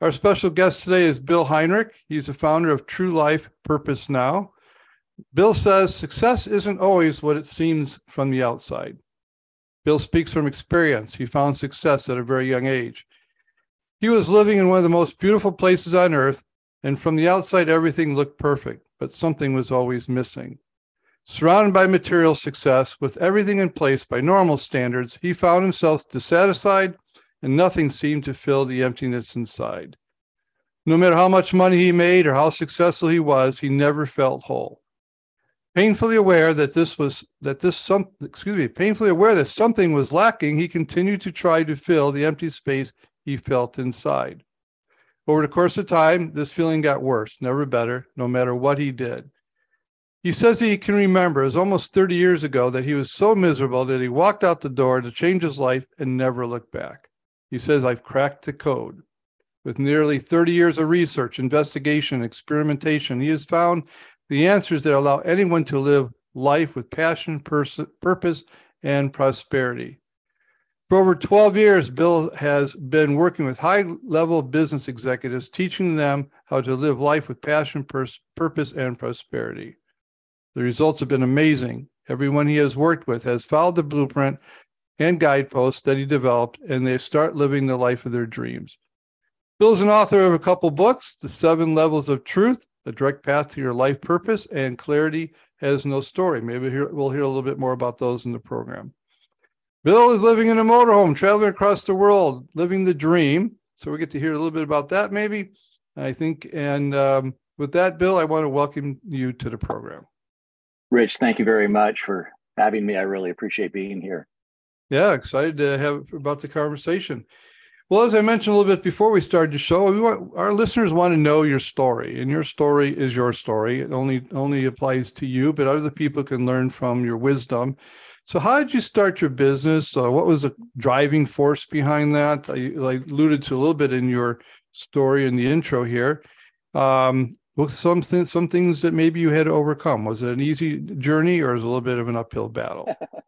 Our special guest today is Bill Heinrich. He's the founder of True Life Purpose Now. Bill says success isn't always what it seems from the outside. Bill speaks from experience. He found success at a very young age. He was living in one of the most beautiful places on earth, and from the outside, everything looked perfect, but something was always missing. Surrounded by material success, with everything in place by normal standards, he found himself dissatisfied and nothing seemed to fill the emptiness inside. No matter how much money he made or how successful he was, he never felt whole. Painfully aware that this was that this some excuse me, painfully aware that something was lacking, he continued to try to fill the empty space he felt inside. Over the course of time, this feeling got worse, never better, no matter what he did. He says he can remember it was almost 30 years ago that he was so miserable that he walked out the door to change his life and never looked back. He says, I've cracked the code. With nearly 30 years of research, investigation, experimentation, he has found the answers that allow anyone to live life with passion, pers- purpose, and prosperity. For over 12 years, Bill has been working with high level business executives, teaching them how to live life with passion, pers- purpose, and prosperity. The results have been amazing. Everyone he has worked with has followed the blueprint and guideposts that he developed, and they start living the life of their dreams. Bill's an author of a couple books The Seven Levels of Truth, The Direct Path to Your Life Purpose, and Clarity Has No Story. Maybe we'll hear a little bit more about those in the program. Bill is living in a motorhome, traveling across the world, living the dream. So we get to hear a little bit about that, maybe. I think. And um, with that, Bill, I want to welcome you to the program. Rich, thank you very much for having me. I really appreciate being here. Yeah, excited to have about the conversation. Well, as I mentioned a little bit before we started the show, we want, our listeners want to know your story, and your story is your story. It only only applies to you, but other people can learn from your wisdom. So, how did you start your business? Uh, what was the driving force behind that? I, I, alluded to a little bit in your story in the intro here. Um, some th- some things that maybe you had to overcome. Was it an easy journey, or was it a little bit of an uphill battle?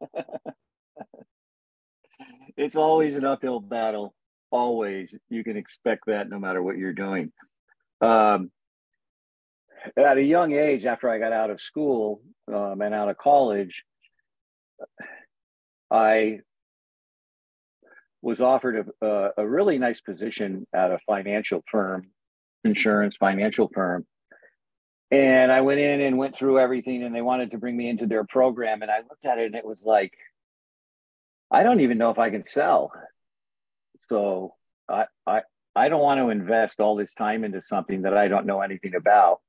it's always an uphill battle. Always, you can expect that no matter what you're doing. Um, at a young age, after I got out of school um, and out of college, I was offered a, a really nice position at a financial firm, insurance financial firm. And I went in and went through everything, and they wanted to bring me into their program. And I looked at it, and it was like, I don't even know if I can sell. So I I I don't want to invest all this time into something that I don't know anything about.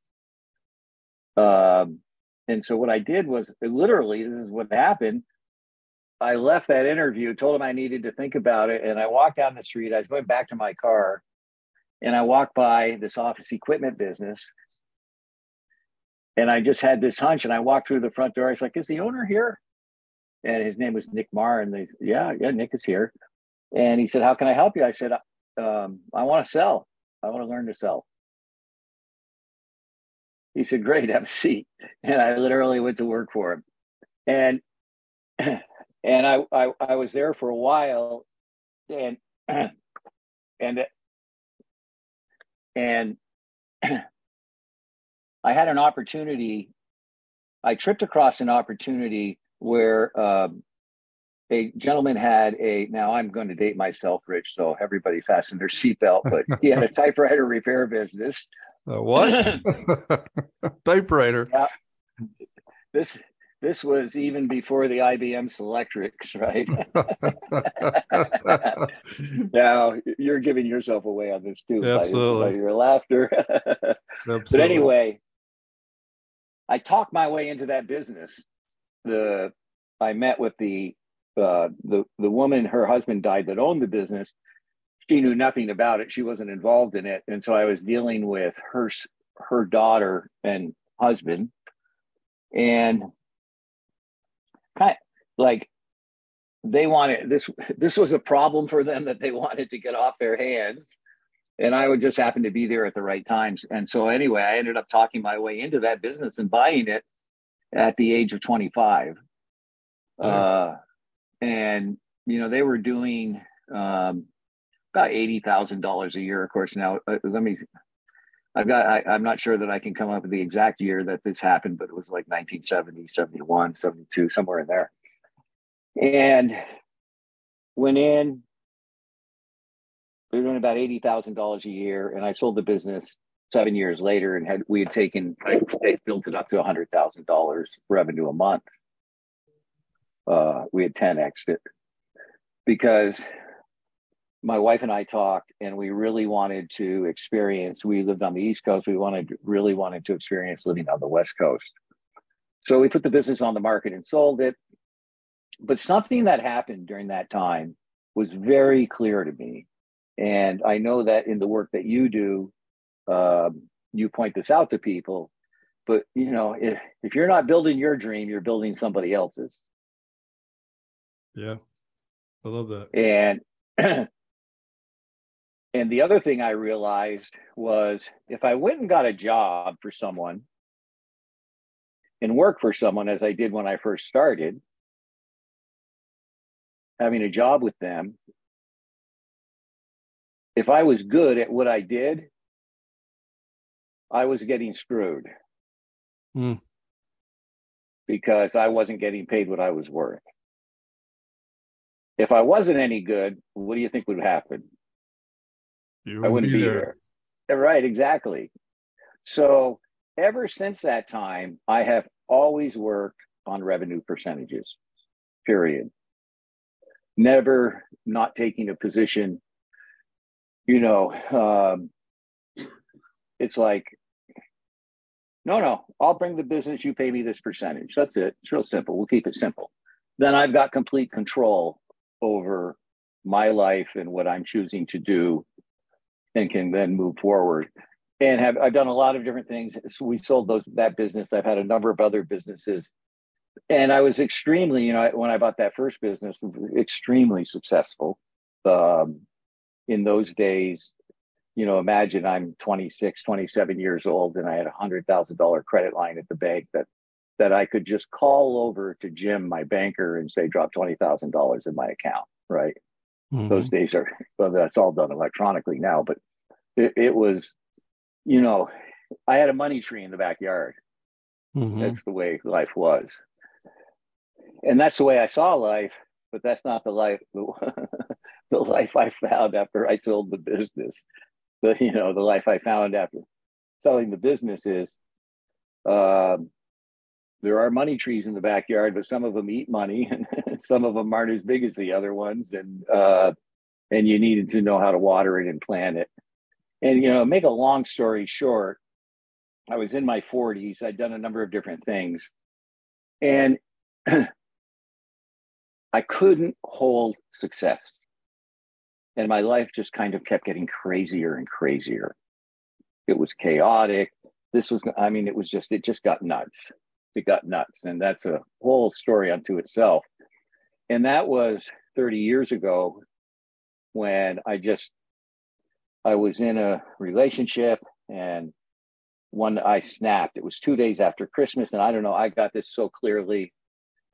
Um, and so what I did was literally this is what happened. I left that interview, told him I needed to think about it, and I walked down the street. I was going back to my car, and I walked by this office equipment business, and I just had this hunch. And I walked through the front door. I was like, "Is the owner here?" And his name was Nick Marr. And they, yeah, yeah, Nick is here. And he said, "How can I help you?" I said, um, "I want to sell. I want to learn to sell." He said, "Great, have a seat." And I literally went to work for him, and and I I, I was there for a while, and and and I had an opportunity. I tripped across an opportunity where um, a gentleman had a now I'm going to date myself, Rich, so everybody fasten their seatbelt, but he had a typewriter repair business. Uh, what? typewriter. Yeah. This this was even before the IBM Selectrics, right? now you're giving yourself away on this too, Absolutely. By, by your laughter. but anyway, I talked my way into that business the I met with the uh, the the woman. Her husband died that owned the business. She knew nothing about it. She wasn't involved in it, and so I was dealing with her her daughter and husband, and kind of like they wanted this. This was a problem for them that they wanted to get off their hands, and I would just happen to be there at the right times. And so anyway, I ended up talking my way into that business and buying it at the age of 25. Uh, and you know they were doing um, about eighty thousand dollars a year. Of course, now uh, let me. I've got. I, am not sure that I can come up with the exact year that this happened, but it was like 1970, 71, 72, somewhere in there. And went in. We were doing about eighty thousand dollars a year, and I sold the business seven years later, and had we had taken I built it up to a hundred thousand dollars revenue a month. Uh, we had 10x it. Because my wife and I talked and we really wanted to experience we lived on the east coast we wanted really wanted to experience living on the west coast. So we put the business on the market and sold it. But something that happened during that time was very clear to me. And i know that in the work that you do um, you point this out to people but you know if, if you're not building your dream you're building somebody else's yeah. I love that. And and the other thing I realized was if I went and got a job for someone and work for someone as I did when I first started, having a job with them, if I was good at what I did, I was getting screwed. Mm. Because I wasn't getting paid what I was worth. If I wasn't any good, what do you think would happen? I wouldn't be, be there. there. Right, exactly. So ever since that time, I have always worked on revenue percentages, period. Never not taking a position, you know, um, it's like, no, no, I'll bring the business, you pay me this percentage. That's it. It's real simple. We'll keep it simple. Then I've got complete control over my life and what I'm choosing to do and can then move forward. And have I've done a lot of different things. So we sold those that business. I've had a number of other businesses. And I was extremely, you know, when I bought that first business, extremely successful. Um, in those days, you know, imagine I'm 26, 27 years old and I had a hundred thousand dollar credit line at the bank that that I could just call over to Jim, my banker, and say, drop $20,000 in my account, right? Mm-hmm. Those days are, well, that's all done electronically now, but it, it, was, you know, I had a money tree in the backyard. Mm-hmm. That's the way life was. And that's the way I saw life, but that's not the life, the, the life I found after I sold the business. The, you know, the life I found after selling the business is, um, there are money trees in the backyard, but some of them eat money, and some of them aren't as big as the other ones, and uh, and you needed to know how to water it and plant it. And you know, make a long story short, I was in my 40s. I'd done a number of different things, and I couldn't hold success. And my life just kind of kept getting crazier and crazier. It was chaotic. This was, I mean, it was just, it just got nuts it got nuts. And that's a whole story unto itself. And that was 30 years ago when I just, I was in a relationship and one I snapped. It was two days after Christmas. And I don't know, I got this so clearly.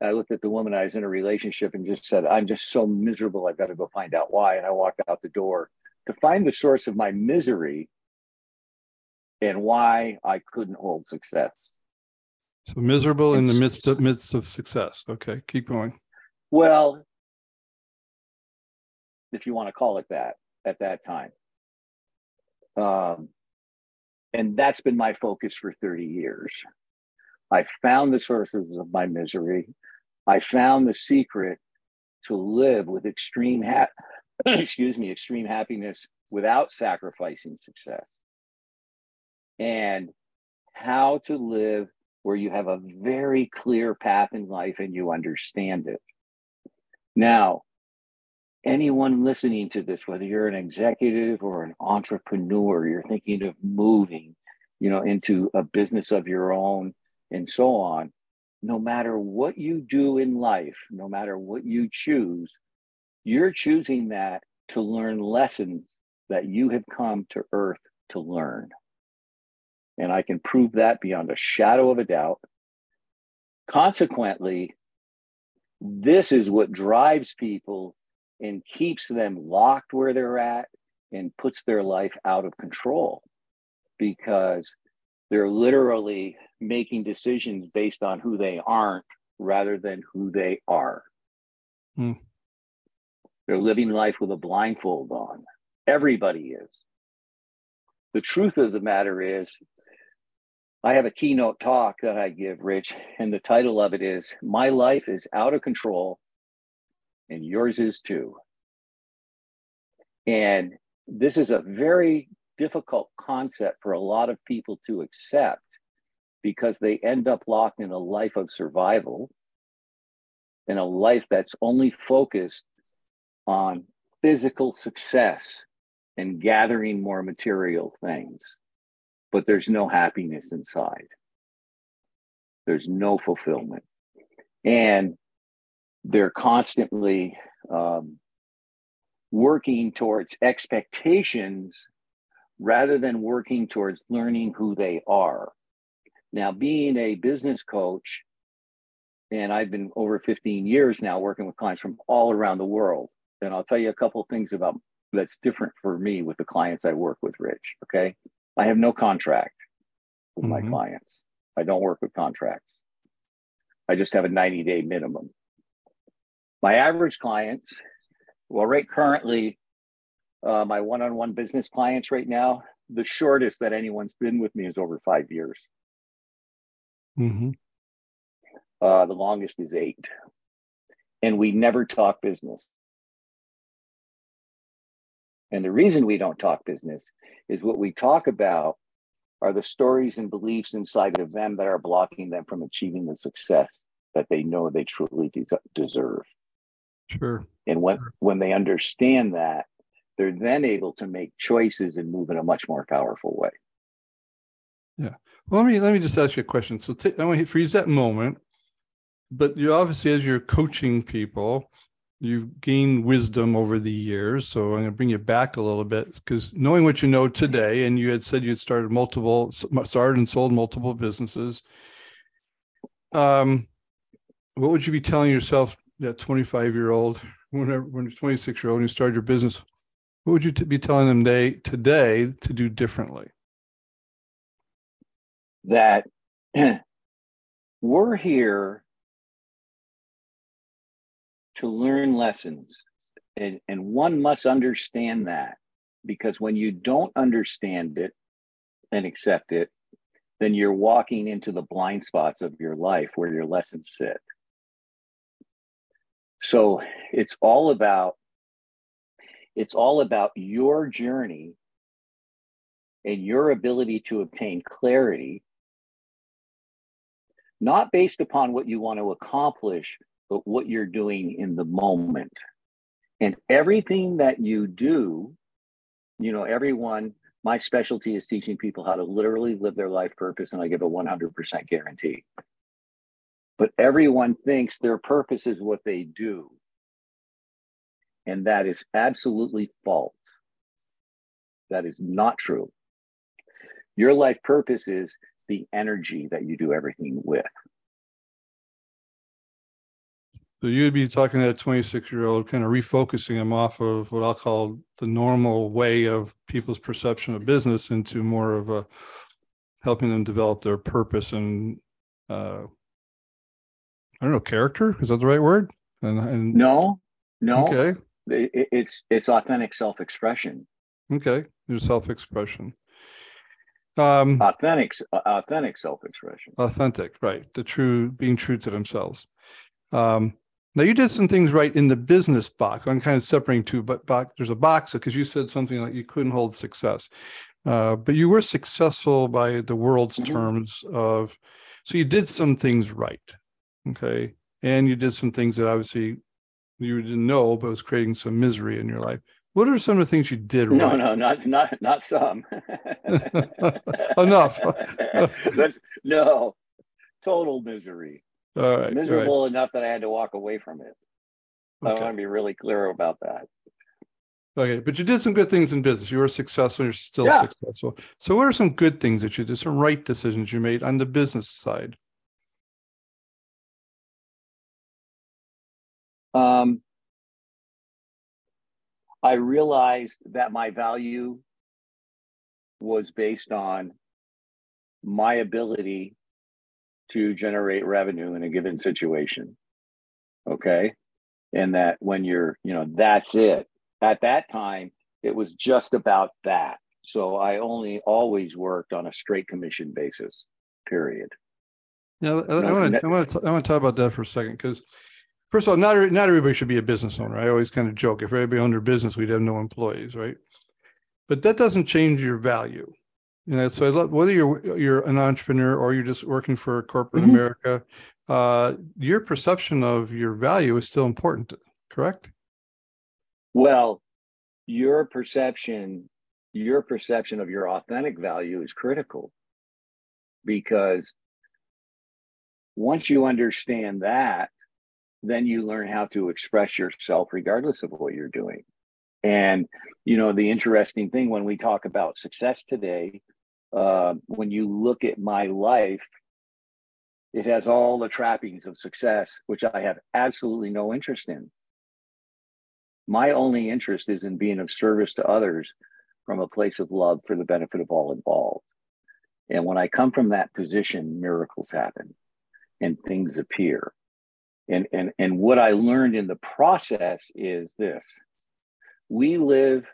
I looked at the woman I was in a relationship and just said, I'm just so miserable. I've got to go find out why. And I walked out the door to find the source of my misery and why I couldn't hold success. So miserable in the midst of midst of success. Okay, keep going. Well, if you want to call it that, at that time. Um, and that's been my focus for 30 years. I found the sources of my misery. I found the secret to live with extreme ha- excuse me, extreme happiness without sacrificing success. And how to live where you have a very clear path in life and you understand it. Now, anyone listening to this, whether you're an executive or an entrepreneur, you're thinking of moving, you know, into a business of your own and so on, no matter what you do in life, no matter what you choose, you're choosing that to learn lessons that you have come to earth to learn. And I can prove that beyond a shadow of a doubt. Consequently, this is what drives people and keeps them locked where they're at and puts their life out of control because they're literally making decisions based on who they aren't rather than who they are. Hmm. They're living life with a blindfold on. Everybody is. The truth of the matter is, I have a keynote talk that I give, Rich, and the title of it is My Life is Out of Control, and Yours is Too. And this is a very difficult concept for a lot of people to accept because they end up locked in a life of survival, in a life that's only focused on physical success and gathering more material things but there's no happiness inside. There's no fulfillment. And they're constantly um, working towards expectations rather than working towards learning who they are. Now, being a business coach, and I've been over 15 years now working with clients from all around the world. And I'll tell you a couple of things about that's different for me with the clients I work with, Rich. Okay. I have no contract with mm-hmm. my clients. I don't work with contracts. I just have a 90 day minimum. My average clients, well, right currently, uh, my one on one business clients right now, the shortest that anyone's been with me is over five years. Mm-hmm. Uh, the longest is eight. And we never talk business. And the reason we don't talk business is what we talk about are the stories and beliefs inside of them that are blocking them from achieving the success that they know they truly de- deserve. Sure. And when sure. when they understand that, they're then able to make choices and move in a much more powerful way. Yeah. Well, let me let me just ask you a question. So t- I want to freeze that moment, but you obviously, as you're coaching people, you've gained wisdom over the years. So I'm going to bring you back a little bit because knowing what you know today, and you had said you had started multiple, started and sold multiple businesses. Um, what would you be telling yourself that 25 year old, whenever when you're 26 year old, and you started your business? What would you t- be telling them they today to do differently? That we're here to learn lessons. And, and one must understand that because when you don't understand it and accept it, then you're walking into the blind spots of your life where your lessons sit. So it's all about it's all about your journey and your ability to obtain clarity not based upon what you want to accomplish but what you're doing in the moment. And everything that you do, you know, everyone, my specialty is teaching people how to literally live their life purpose, and I give a 100% guarantee. But everyone thinks their purpose is what they do. And that is absolutely false. That is not true. Your life purpose is the energy that you do everything with. So you'd be talking to a 26 year old, kind of refocusing them off of what I'll call the normal way of people's perception of business into more of a helping them develop their purpose and uh, I don't know, character. Is that the right word? And, and no, no. Okay. It, it's it's authentic self expression. Okay, your self expression. Um, authentic, authentic self expression. Authentic, right? The true, being true to themselves. Um, now you did some things right in the business box. I'm kind of separating two, but box, there's a box because you said something like you couldn't hold success, uh, but you were successful by the world's mm-hmm. terms of. So you did some things right, okay, and you did some things that obviously you didn't know, but was creating some misery in your life. What are some of the things you did wrong? no, right? No, not not not some. Enough. That's no total misery. All right. Miserable right. enough that I had to walk away from it. Okay. I want to be really clear about that. Okay, but you did some good things in business. You were successful. You're still yeah. successful. So, what are some good things that you did? Some right decisions you made on the business side? Um, I realized that my value was based on my ability to generate revenue in a given situation. Okay. And that when you're, you know, that's it. At that time, it was just about that. So I only always worked on a straight commission basis, period. Now, I want to I want to I want to talk about that for a second because first of all, not not everybody should be a business owner. I always kind of joke if everybody owned their business, we'd have no employees, right? But that doesn't change your value. You know, so I love, whether you're you're an entrepreneur or you're just working for corporate mm-hmm. America, uh, your perception of your value is still important, correct? Well, your perception, your perception of your authentic value is critical because once you understand that, then you learn how to express yourself regardless of what you're doing. And, you know, the interesting thing when we talk about success today, uh, when you look at my life, it has all the trappings of success, which I have absolutely no interest in. My only interest is in being of service to others from a place of love for the benefit of all involved. And when I come from that position, miracles happen and things appear. And, and, and what I learned in the process is this we live,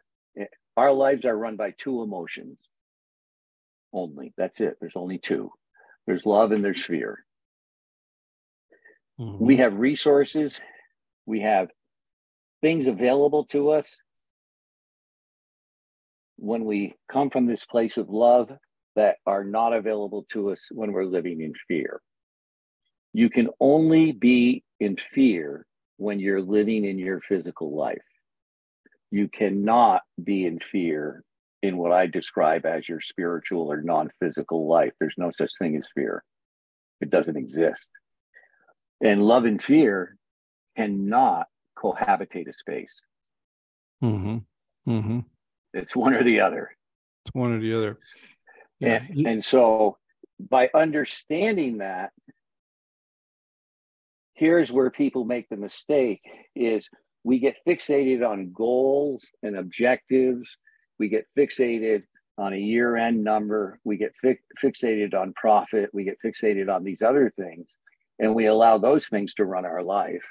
our lives are run by two emotions only. That's it. There's only two there's love and there's fear. Mm-hmm. We have resources, we have things available to us when we come from this place of love that are not available to us when we're living in fear. You can only be in fear when you're living in your physical life. You cannot be in fear in what I describe as your spiritual or non physical life. There's no such thing as fear, it doesn't exist. And love and fear cannot cohabitate a space. Mm-hmm. Mm-hmm. It's one or the other. It's one or the other. Yeah. And, and so by understanding that, here's where people make the mistake is we get fixated on goals and objectives. We get fixated on a year end number. We get fi- fixated on profit. We get fixated on these other things and we allow those things to run our life.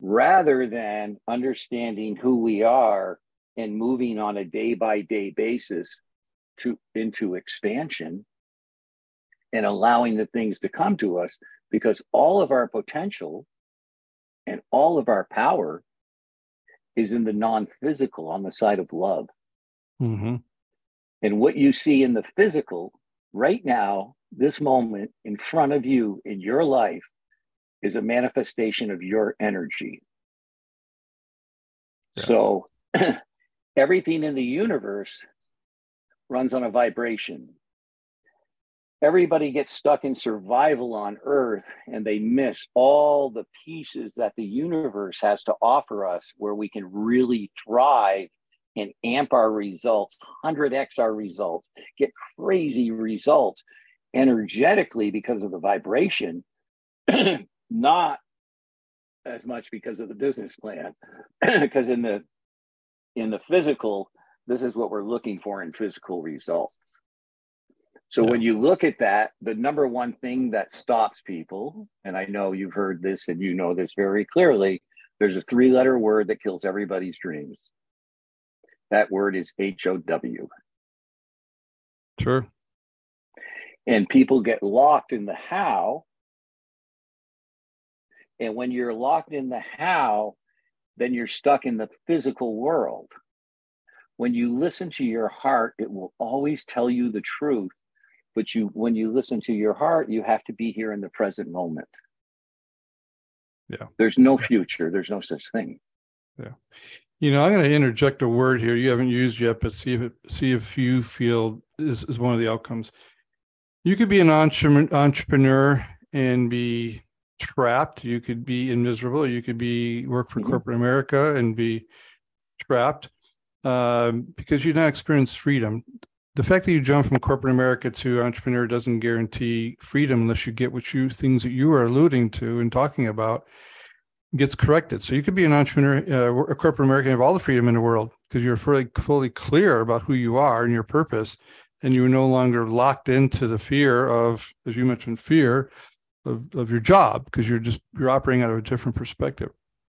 Rather than understanding who we are and moving on a day by day basis to into expansion and allowing the things to come to us because all of our potential and all of our power is in the non-physical on the side of love mm-hmm. and what you see in the physical right now this moment in front of you in your life is a manifestation of your energy yeah. so everything in the universe runs on a vibration everybody gets stuck in survival on earth and they miss all the pieces that the universe has to offer us where we can really thrive and amp our results 100x our results get crazy results energetically because of the vibration not as much because of the business plan because in the in the physical this is what we're looking for in physical results so yeah. when you look at that, the number one thing that stops people, and I know you've heard this and you know this very clearly, there's a three letter word that kills everybody's dreams. That word is H O W. Sure. And people get locked in the how. And when you're locked in the how, then you're stuck in the physical world. When you listen to your heart, it will always tell you the truth but you when you listen to your heart you have to be here in the present moment yeah there's no future there's no such thing yeah You know, I'm going to interject a word here you haven't used yet, but see if it, see if you feel is, is one of the outcomes. You could be an entrepreneur and be trapped. You could be miserable. You could be work for mm-hmm. corporate America and be trapped um, because you not experience freedom. The fact that you jump from corporate America to entrepreneur doesn't guarantee freedom unless you get what you things that you are alluding to and talking about gets corrected. So you could be an entrepreneur, uh, a corporate American, have all the freedom in the world because you're fully fully clear about who you are and your purpose, and you're no longer locked into the fear of, as you mentioned, fear of, of your job because you're just you're operating out of a different perspective.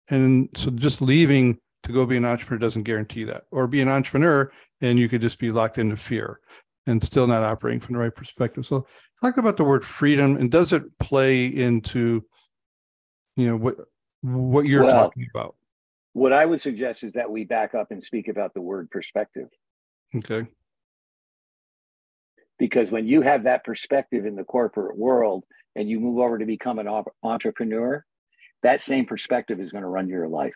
And so just leaving to go be an entrepreneur doesn't guarantee that. Or be an entrepreneur and you could just be locked into fear and still not operating from the right perspective. So talk about the word freedom and does it play into you know what what you're well, talking about? What I would suggest is that we back up and speak about the word perspective. Okay. Because when you have that perspective in the corporate world, and you move over to become an entrepreneur, that same perspective is going to run your life.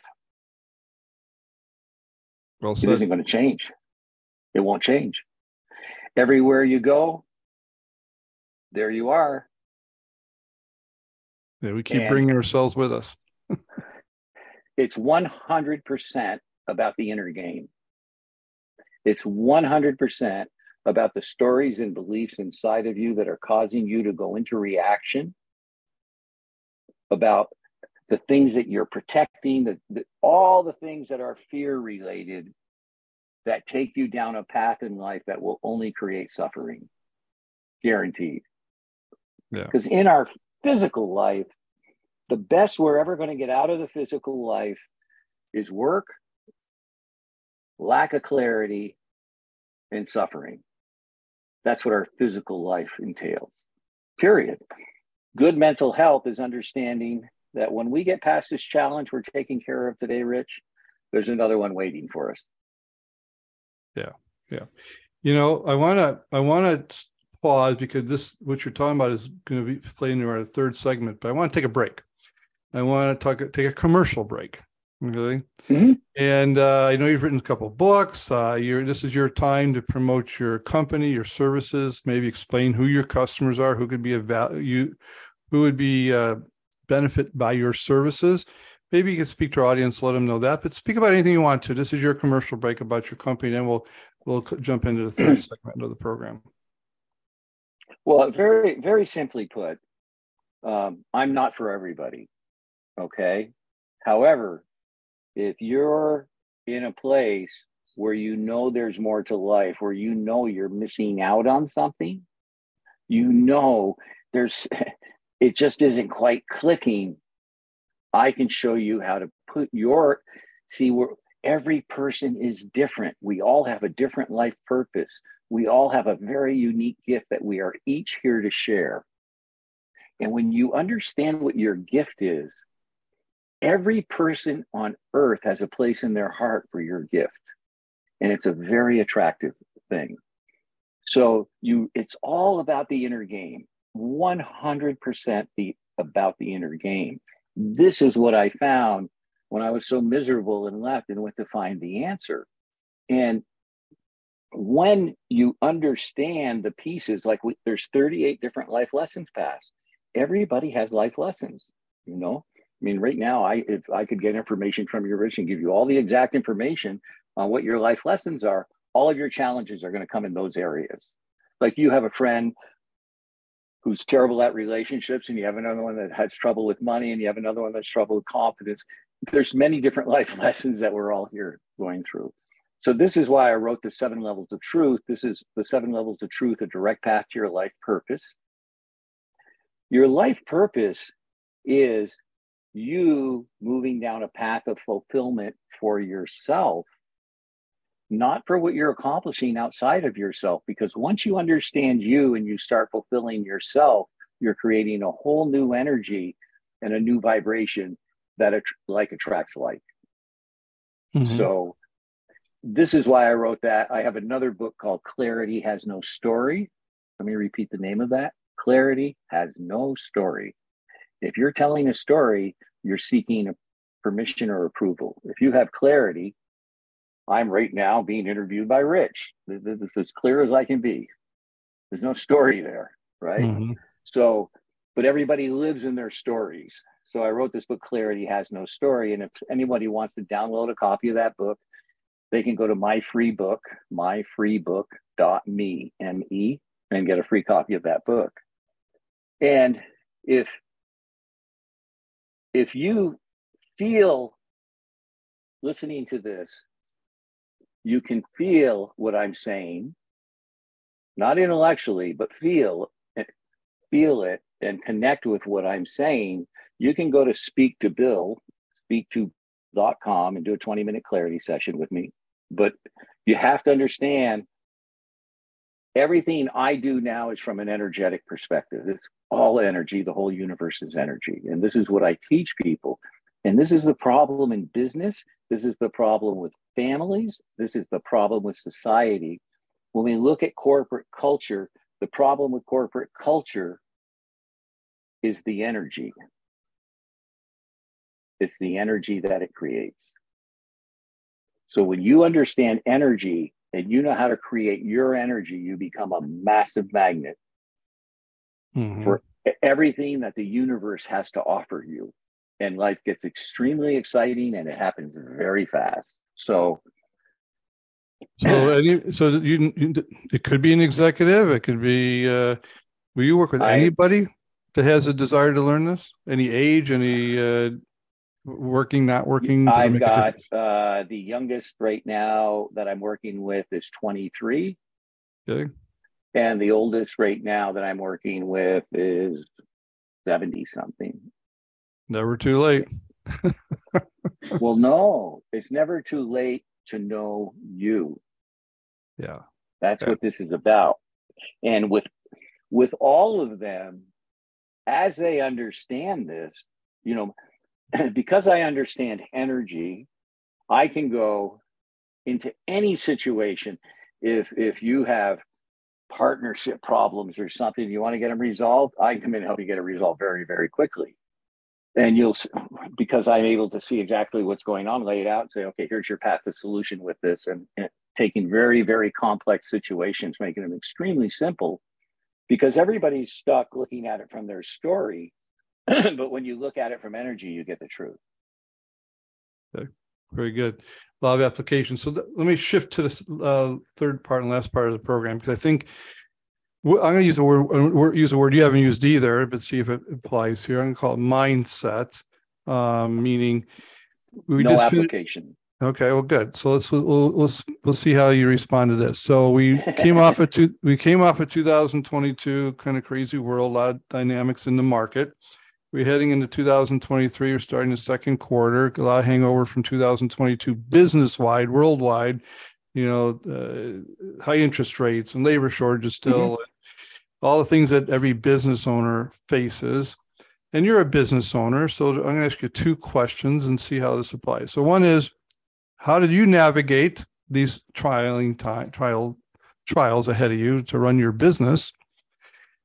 Well said. It isn't going to change. It won't change. Everywhere you go, there you are. Yeah, we keep and bringing ourselves with us. it's 100% about the inner game. It's 100% about the stories and beliefs inside of you that are causing you to go into reaction, about the things that you're protecting, the, the, all the things that are fear related that take you down a path in life that will only create suffering, guaranteed. Because yeah. in our physical life, the best we're ever going to get out of the physical life is work, lack of clarity, and suffering. That's what our physical life entails, period. Good mental health is understanding that when we get past this challenge we're taking care of today, Rich, there's another one waiting for us. Yeah. Yeah. You know, I want to, I want to pause because this, what you're talking about is going to be playing into our third segment, but I want to take a break. I want to talk, take a commercial break. Okay. Mm-hmm. And uh, I know you've written a couple of books. Uh, this is your time to promote your company, your services, maybe explain who your customers are, who could be a value, who would be uh, benefit by your services. Maybe you can speak to our audience, let them know that. But speak about anything you want to. This is your commercial break about your company, and we'll we'll jump into the third segment of the program. Well, very very simply put, um, I'm not for everybody. Okay. However, if you're in a place where you know there's more to life, where you know you're missing out on something, you know there's, it just isn't quite clicking. I can show you how to put your, see, where every person is different. We all have a different life purpose. We all have a very unique gift that we are each here to share. And when you understand what your gift is, every person on earth has a place in their heart for your gift and it's a very attractive thing so you it's all about the inner game 100% the about the inner game. This is what i found when i was so miserable and left and went to find the answer. And when you understand the pieces like we, there's 38 different life lessons passed. Everybody has life lessons you know? I mean, right now, I if I could get information from your rich and give you all the exact information on what your life lessons are, all of your challenges are going to come in those areas. Like you have a friend who's terrible at relationships, and you have another one that has trouble with money, and you have another one that's trouble with confidence. There's many different life lessons that we're all here going through. So this is why I wrote the seven levels of truth. This is the seven levels of truth, a direct path to your life purpose. Your life purpose is you moving down a path of fulfillment for yourself, not for what you're accomplishing outside of yourself. Because once you understand you and you start fulfilling yourself, you're creating a whole new energy and a new vibration that att- like attracts like. Mm-hmm. So this is why I wrote that. I have another book called Clarity Has No Story. Let me repeat the name of that. Clarity Has No Story. If you're telling a story, you're seeking a permission or approval. If you have clarity, I'm right now being interviewed by Rich. This is as clear as I can be. There's no story there, right? Mm-hmm. So, but everybody lives in their stories. So I wrote this book, Clarity Has No Story. And if anybody wants to download a copy of that book, they can go to my free book, myfreebook.me, M-E, and get a free copy of that book. And if if you feel listening to this, you can feel what I'm saying, not intellectually, but feel feel it and connect with what I'm saying, you can go to speak to Bill, speak to.com and do a 20 minute clarity session with me. But you have to understand everything I do now is from an energetic perspective. It's all energy. The whole universe is energy. And this is what I teach people. And this is the problem in business. This is the problem with families. This is the problem with society. When we look at corporate culture, the problem with corporate culture is the energy. It's the energy that it creates. So when you understand energy and you know how to create your energy, you become a massive magnet mm-hmm. for everything that the universe has to offer you. And life gets extremely exciting and it happens very fast. So so, any, so you, you, it could be an executive. It could be. Uh, will you work with I, anybody that has a desire to learn this? Any age? Any uh, working? Not working? I've got uh, the youngest right now that I'm working with is 23. Okay. And the oldest right now that I'm working with is 70 something. Never too late. well, no, it's never too late to know you. Yeah. That's yeah. what this is about. And with with all of them, as they understand this, you know, because I understand energy, I can go into any situation. If if you have partnership problems or something, you want to get them resolved, I can come in and help you get it resolved very, very quickly and you'll because i'm able to see exactly what's going on lay it out and say okay here's your path to solution with this and, and taking very very complex situations making them extremely simple because everybody's stuck looking at it from their story but when you look at it from energy you get the truth okay. very good a lot of applications so th- let me shift to the uh, third part and last part of the program because i think I'm going to use a word, use a word you haven't used either, but see if it applies here. I'm going to call it mindset, um, meaning we no just application. okay, well, good. So let's we'll, let's we'll see how you respond to this. So we came off of two, we came off of 2022, kind of crazy world, a lot of dynamics in the market. We're heading into 2023. We're starting the second quarter. A lot of hangover from 2022, business wide, worldwide you know, uh, high interest rates and labor shortages still, mm-hmm all the things that every business owner faces. And you're a business owner, so I'm going to ask you two questions and see how this applies. So one is, how did you navigate these trialing time trial trials ahead of you to run your business?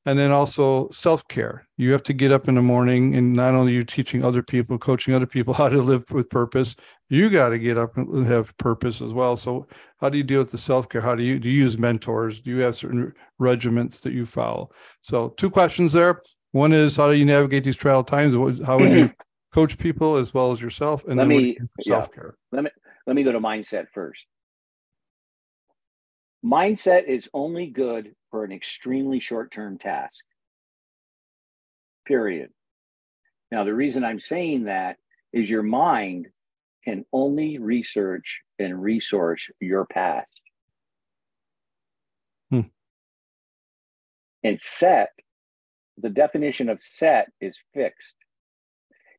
And then also self-care. You have to get up in the morning and not only you teaching other people, coaching other people how to live with purpose, you got to get up and have purpose as well. So how do you deal with the self-care? How do you do you use mentors? Do you have certain regiments that you follow? So two questions there. One is how do you navigate these trial times? How would you coach people as well as yourself? And let me self-care. Yeah. Let me let me go to mindset first. Mindset is only good for an extremely short-term task. Period. Now, the reason I'm saying that is your mind can only research and resource your past. Hmm. And set, the definition of set is fixed.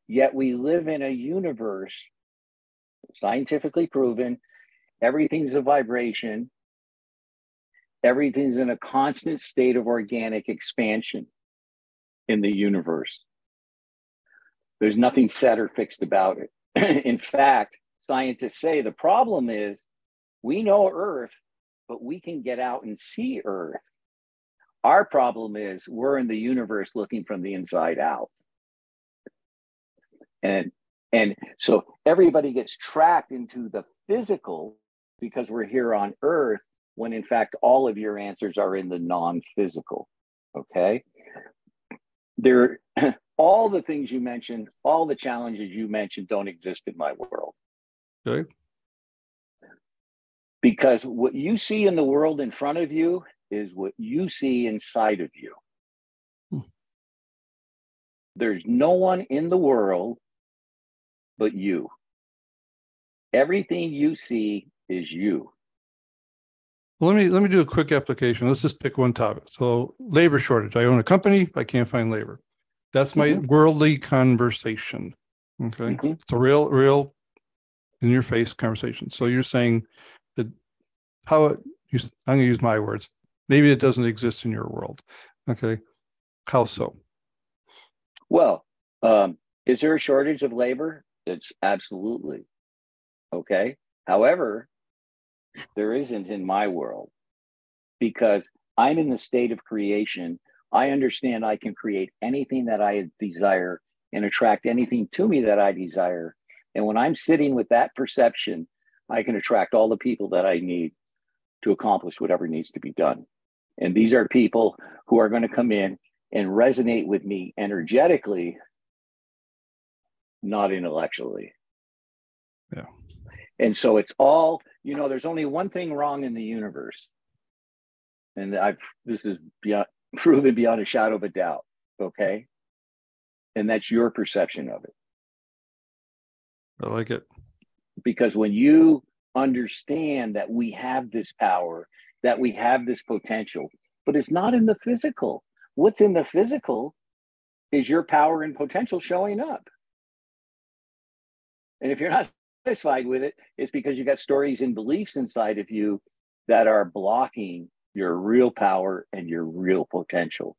Yet we live in a universe, scientifically proven, everything's a vibration, everything's in a constant state of organic expansion in the universe. There's nothing set or fixed about it. in fact, scientists say the problem is we know Earth, but we can get out and see Earth. Our problem is we're in the universe looking from the inside out. And and so everybody gets trapped into the physical because we're here on earth when in fact all of your answers are in the non-physical okay? There all the things you mentioned all the challenges you mentioned don't exist in my world. Okay. Because what you see in the world in front of you is what you see inside of you. Hmm. there's no one in the world but you. Everything you see is you let me let me do a quick application. Let's just pick one topic. So labor shortage. I own a company. I can't find labor. That's my mm-hmm. worldly conversation. Okay, mm-hmm. it's a real, real in your face conversation. So you're saying that how it. I'm going to use my words. Maybe it doesn't exist in your world. Okay, how so? Well, um, is there a shortage of labor? It's absolutely okay. However, there isn't in my world because I'm in the state of creation. I understand I can create anything that I desire and attract anything to me that I desire. And when I'm sitting with that perception, I can attract all the people that I need to accomplish whatever needs to be done. And these are people who are going to come in and resonate with me energetically, not intellectually. Yeah. And so it's all, you know, there's only one thing wrong in the universe. And I've, this is beyond, proven beyond a shadow of a doubt. Okay. And that's your perception of it. I like it. Because when you understand that we have this power, that we have this potential, but it's not in the physical. What's in the physical is your power and potential showing up. And if you're not satisfied with it's because you got stories and beliefs inside of you that are blocking your real power and your real potential.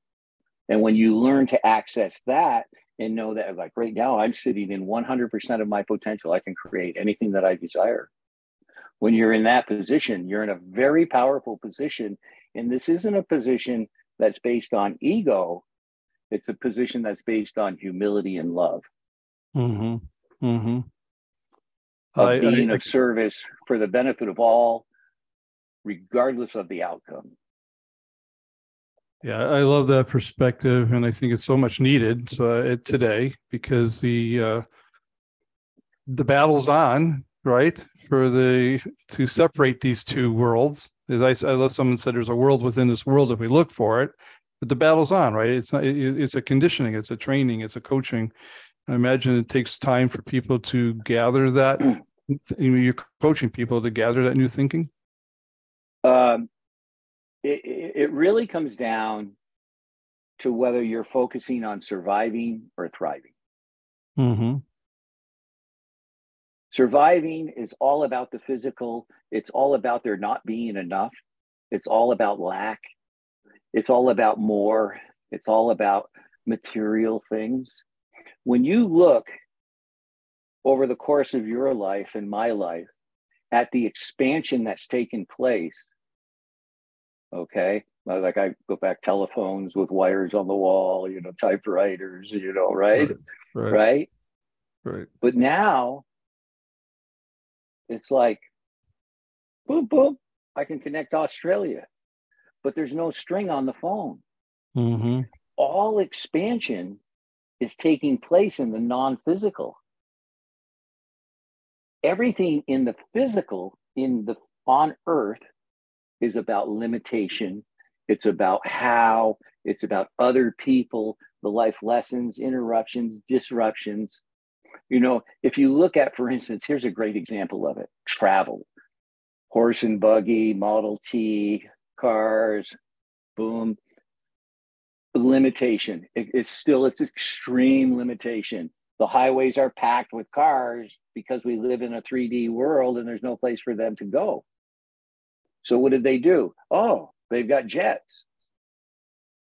And when you learn to access that and know that, like right now, I'm sitting in 100% of my potential, I can create anything that I desire. When you're in that position, you're in a very powerful position. And this isn't a position that's based on ego, it's a position that's based on humility and love. Mm-hmm. Mm-hmm of I, being I, of service for the benefit of all, regardless of the outcome. Yeah, I love that perspective, and I think it's so much needed so, uh, today because the uh, the battle's on, right? For the to separate these two worlds. As I, I love someone said, there's a world within this world if we look for it, but the battle's on, right? It's not. It, it's a conditioning. It's a training. It's a coaching, I imagine it takes time for people to gather that. You're coaching people to gather that new thinking. Um, it, it really comes down to whether you're focusing on surviving or thriving. Mm-hmm. Surviving is all about the physical. It's all about there not being enough. It's all about lack. It's all about more. It's all about material things when you look over the course of your life and my life at the expansion that's taken place, okay, like I go back telephones with wires on the wall, you know, typewriters, you know, right? Right. Right. right. But now it's like, boom, boom, I can connect Australia, but there's no string on the phone. Mm-hmm. All expansion is taking place in the non physical. Everything in the physical, in the on earth, is about limitation. It's about how, it's about other people, the life lessons, interruptions, disruptions. You know, if you look at, for instance, here's a great example of it travel, horse and buggy, Model T, cars, boom limitation. It, it's still its extreme limitation. The highways are packed with cars because we live in a 3D world and there's no place for them to go. So what did they do? Oh, they've got jets.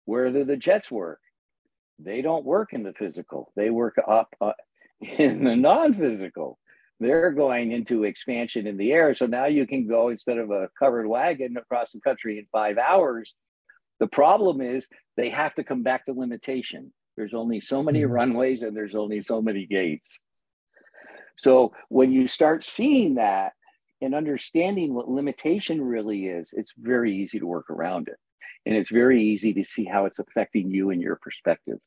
Where do the jets work? They don't work in the physical. They work up uh, in the non-physical. They're going into expansion in the air. So now you can go instead of a covered wagon across the country in five hours the problem is they have to come back to limitation. There's only so many mm-hmm. runways and there's only so many gates. So when you start seeing that and understanding what limitation really is, it's very easy to work around it. And it's very easy to see how it's affecting you and your perspectives.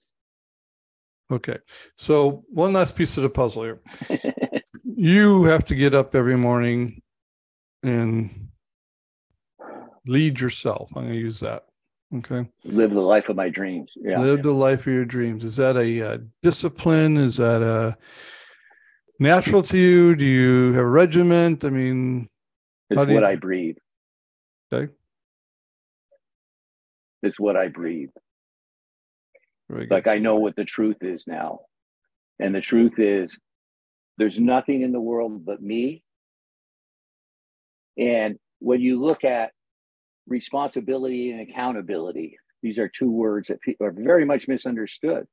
Okay. So, one last piece of the puzzle here. you have to get up every morning and lead yourself. I'm going to use that. Okay. Live the life of my dreams. Yeah. Live the life of your dreams. Is that a, a uh, discipline? Is that a natural to you? Do you have a regiment? I mean, it's what you... I breathe. Okay. It's what I breathe. Like I know what the truth is now. And the truth is there's nothing in the world but me. And when you look at responsibility and accountability, these are two words that people are very much misunderstood.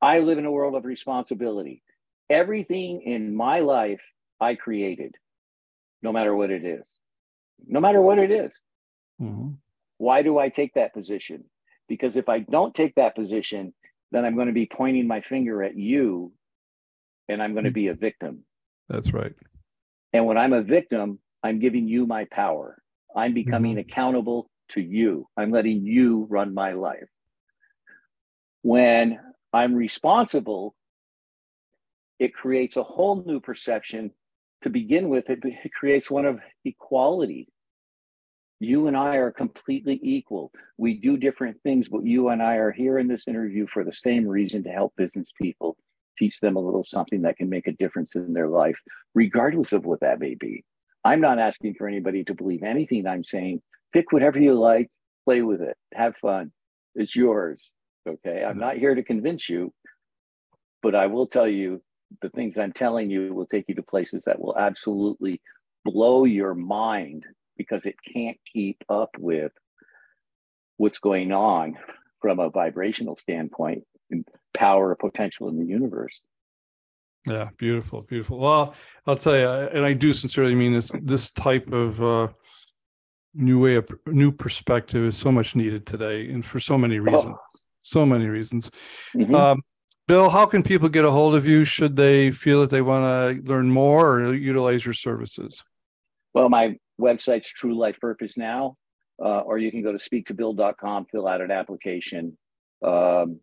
I live in a world of responsibility. Everything in my life I created, no matter what it is. No matter what it is. Mm-hmm. Why do I take that position? Because if I don't take that position, then I'm going to be pointing my finger at you and I'm going to be a victim. That's right. And when I'm a victim, I'm giving you my power. I'm becoming mm-hmm. accountable to you. I'm letting you run my life. When I'm responsible, it creates a whole new perception. To begin with, it, it creates one of equality. You and I are completely equal. We do different things, but you and I are here in this interview for the same reason to help business people, teach them a little something that can make a difference in their life, regardless of what that may be. I'm not asking for anybody to believe anything I'm saying. Pick whatever you like, play with it, have fun. It's yours. Okay. I'm mm-hmm. not here to convince you, but I will tell you the things I'm telling you will take you to places that will absolutely blow your mind because it can't keep up with what's going on from a vibrational standpoint and power potential in the universe. Yeah, beautiful, beautiful. Well, I'll tell you, and I do sincerely mean this. This type of uh, new way of new perspective is so much needed today, and for so many reasons. Oh. So many reasons. Mm-hmm. Um, Bill, how can people get a hold of you should they feel that they want to learn more or utilize your services? Well, my website's True Life Purpose Now, uh, or you can go to speaktobill.com, fill out an application. Um,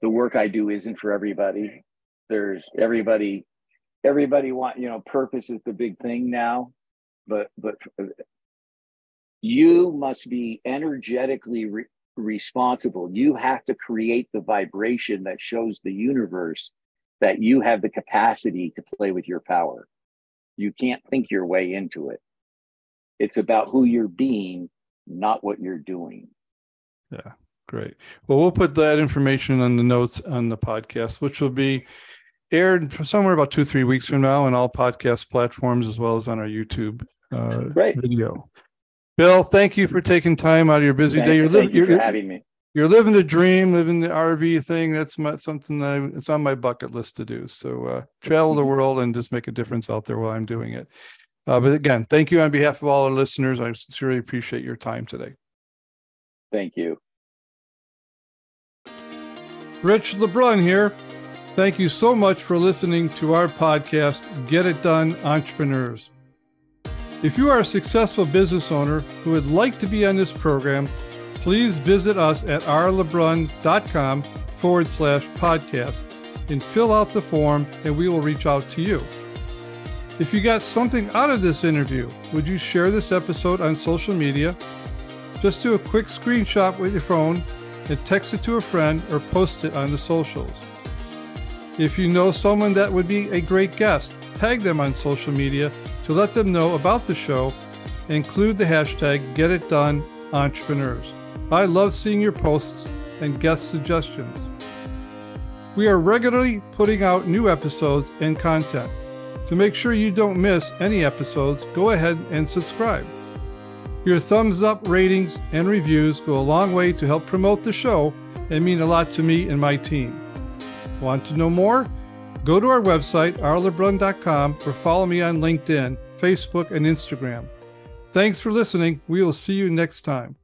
the work I do isn't for everybody. There's everybody, everybody want, you know, purpose is the big thing now, but, but you must be energetically re- responsible. You have to create the vibration that shows the universe that you have the capacity to play with your power. You can't think your way into it. It's about who you're being, not what you're doing. Yeah, great. Well, we'll put that information on the notes on the podcast, which will be aired for somewhere about two, three weeks from now on all podcast platforms as well as on our YouTube uh, great. video. Bill, thank you for taking time out of your busy thank day. You're, living. you you're having me. You're living the dream, living the RV thing. That's my, something that I, it's on my bucket list to do. So uh, travel the world and just make a difference out there while I'm doing it. Uh, but again, thank you on behalf of all our listeners. I sincerely appreciate your time today. Thank you. Rich LeBrun here. Thank you so much for listening to our podcast, Get It Done Entrepreneurs. If you are a successful business owner who would like to be on this program, please visit us at rlebrun.com forward slash podcast and fill out the form, and we will reach out to you. If you got something out of this interview, would you share this episode on social media? Just do a quick screenshot with your phone and text it to a friend or post it on the socials. If you know someone that would be a great guest, tag them on social media to let them know about the show. Include the hashtag GetItDoneEntrepreneurs. I love seeing your posts and guest suggestions. We are regularly putting out new episodes and content. To make sure you don't miss any episodes, go ahead and subscribe. Your thumbs up, ratings, and reviews go a long way to help promote the show and mean a lot to me and my team. Want to know more? Go to our website, rlebrun.com, or follow me on LinkedIn, Facebook, and Instagram. Thanks for listening. We will see you next time.